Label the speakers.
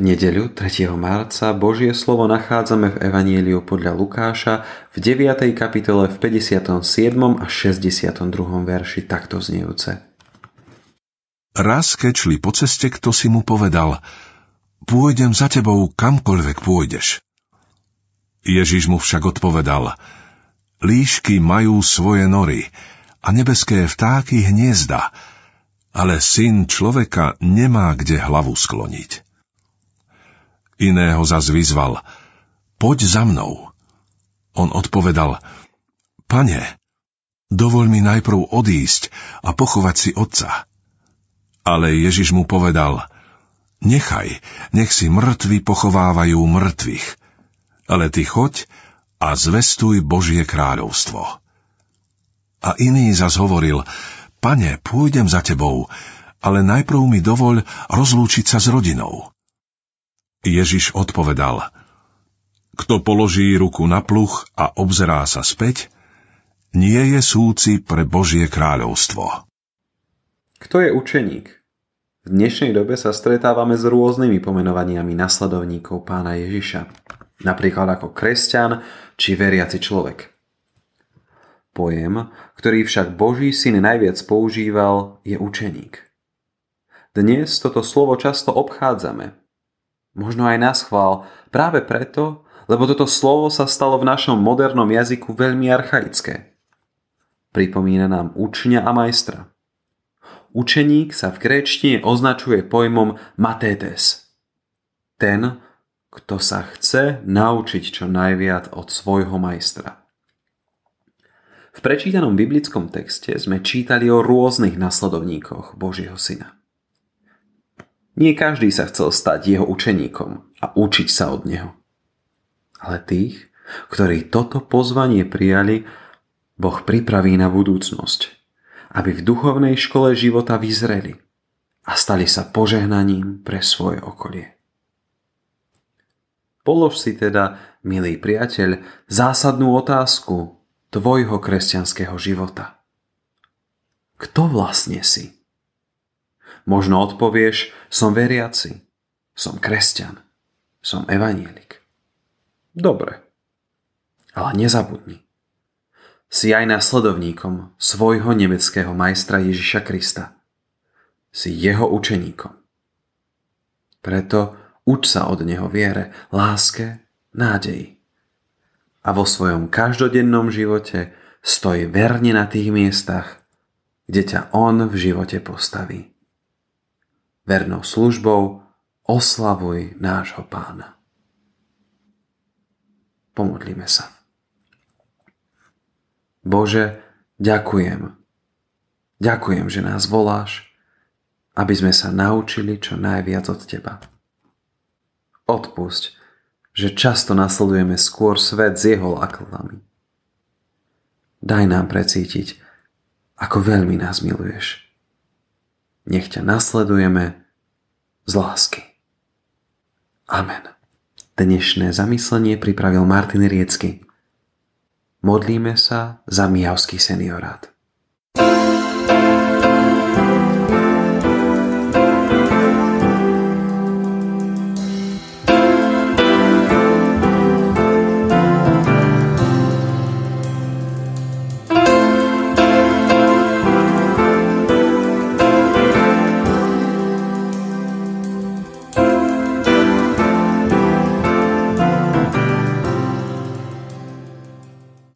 Speaker 1: nedeľu 3. marca Božie slovo nachádzame v Evanieliu podľa Lukáša v 9. kapitole v 57. a 62. verši takto znejúce.
Speaker 2: Raz, keď šli po ceste, kto si mu povedal Pôjdem za tebou kamkoľvek pôjdeš. Ježiš mu však odpovedal Líšky majú svoje nory a nebeské vtáky hniezda, ale syn človeka nemá kde hlavu skloniť. Iného zas vyzval, poď za mnou. On odpovedal, pane, dovol mi najprv odísť a pochovať si otca. Ale Ježiš mu povedal, nechaj, nech si mŕtvi pochovávajú mŕtvych, ale ty choď a zvestuj Božie kráľovstvo. A iný zas hovoril, pane, pôjdem za tebou, ale najprv mi dovoľ rozlúčiť sa s rodinou. Ježiš odpovedal, kto položí ruku na pluch a obzerá sa späť, nie je súci pre Božie kráľovstvo.
Speaker 1: Kto je učeník? V dnešnej dobe sa stretávame s rôznymi pomenovaniami nasledovníkov pána Ježiša, napríklad ako kresťan či veriaci človek. Pojem, ktorý však Boží syn najviac používal, je učeník. Dnes toto slovo často obchádzame Možno aj nás chvál. Práve preto, lebo toto slovo sa stalo v našom modernom jazyku veľmi archaické. Pripomína nám učňa a majstra. Učeník sa v gréčtine označuje pojmom matetes. Ten, kto sa chce naučiť čo najviac od svojho majstra. V prečítanom biblickom texte sme čítali o rôznych nasledovníkoch Božieho syna. Nie každý sa chcel stať jeho učeníkom a učiť sa od neho. Ale tých, ktorí toto pozvanie prijali, Boh pripraví na budúcnosť, aby v duchovnej škole života vyzreli a stali sa požehnaním pre svoje okolie. Polož si teda, milý priateľ, zásadnú otázku tvojho kresťanského života. Kto vlastne si? Možno odpovieš, som veriaci, som kresťan, som evanielik. Dobre, ale nezabudni. Si aj následovníkom svojho nebeckého majstra Ježiša Krista. Si jeho učeníkom. Preto uč sa od neho viere, láske, nádeji. A vo svojom každodennom živote stoj verne na tých miestach, kde ťa on v živote postaví vernou službou oslavuj nášho pána. Pomodlíme sa. Bože, ďakujem. Ďakujem, že nás voláš, aby sme sa naučili čo najviac od Teba. Odpusť, že často nasledujeme skôr svet s jeho laklami. Daj nám precítiť, ako veľmi nás miluješ. Nech ťa nasledujeme z lásky. Amen. Dnešné zamyslenie pripravil Martin Riecky. Modlíme sa za Mijavský seniorát.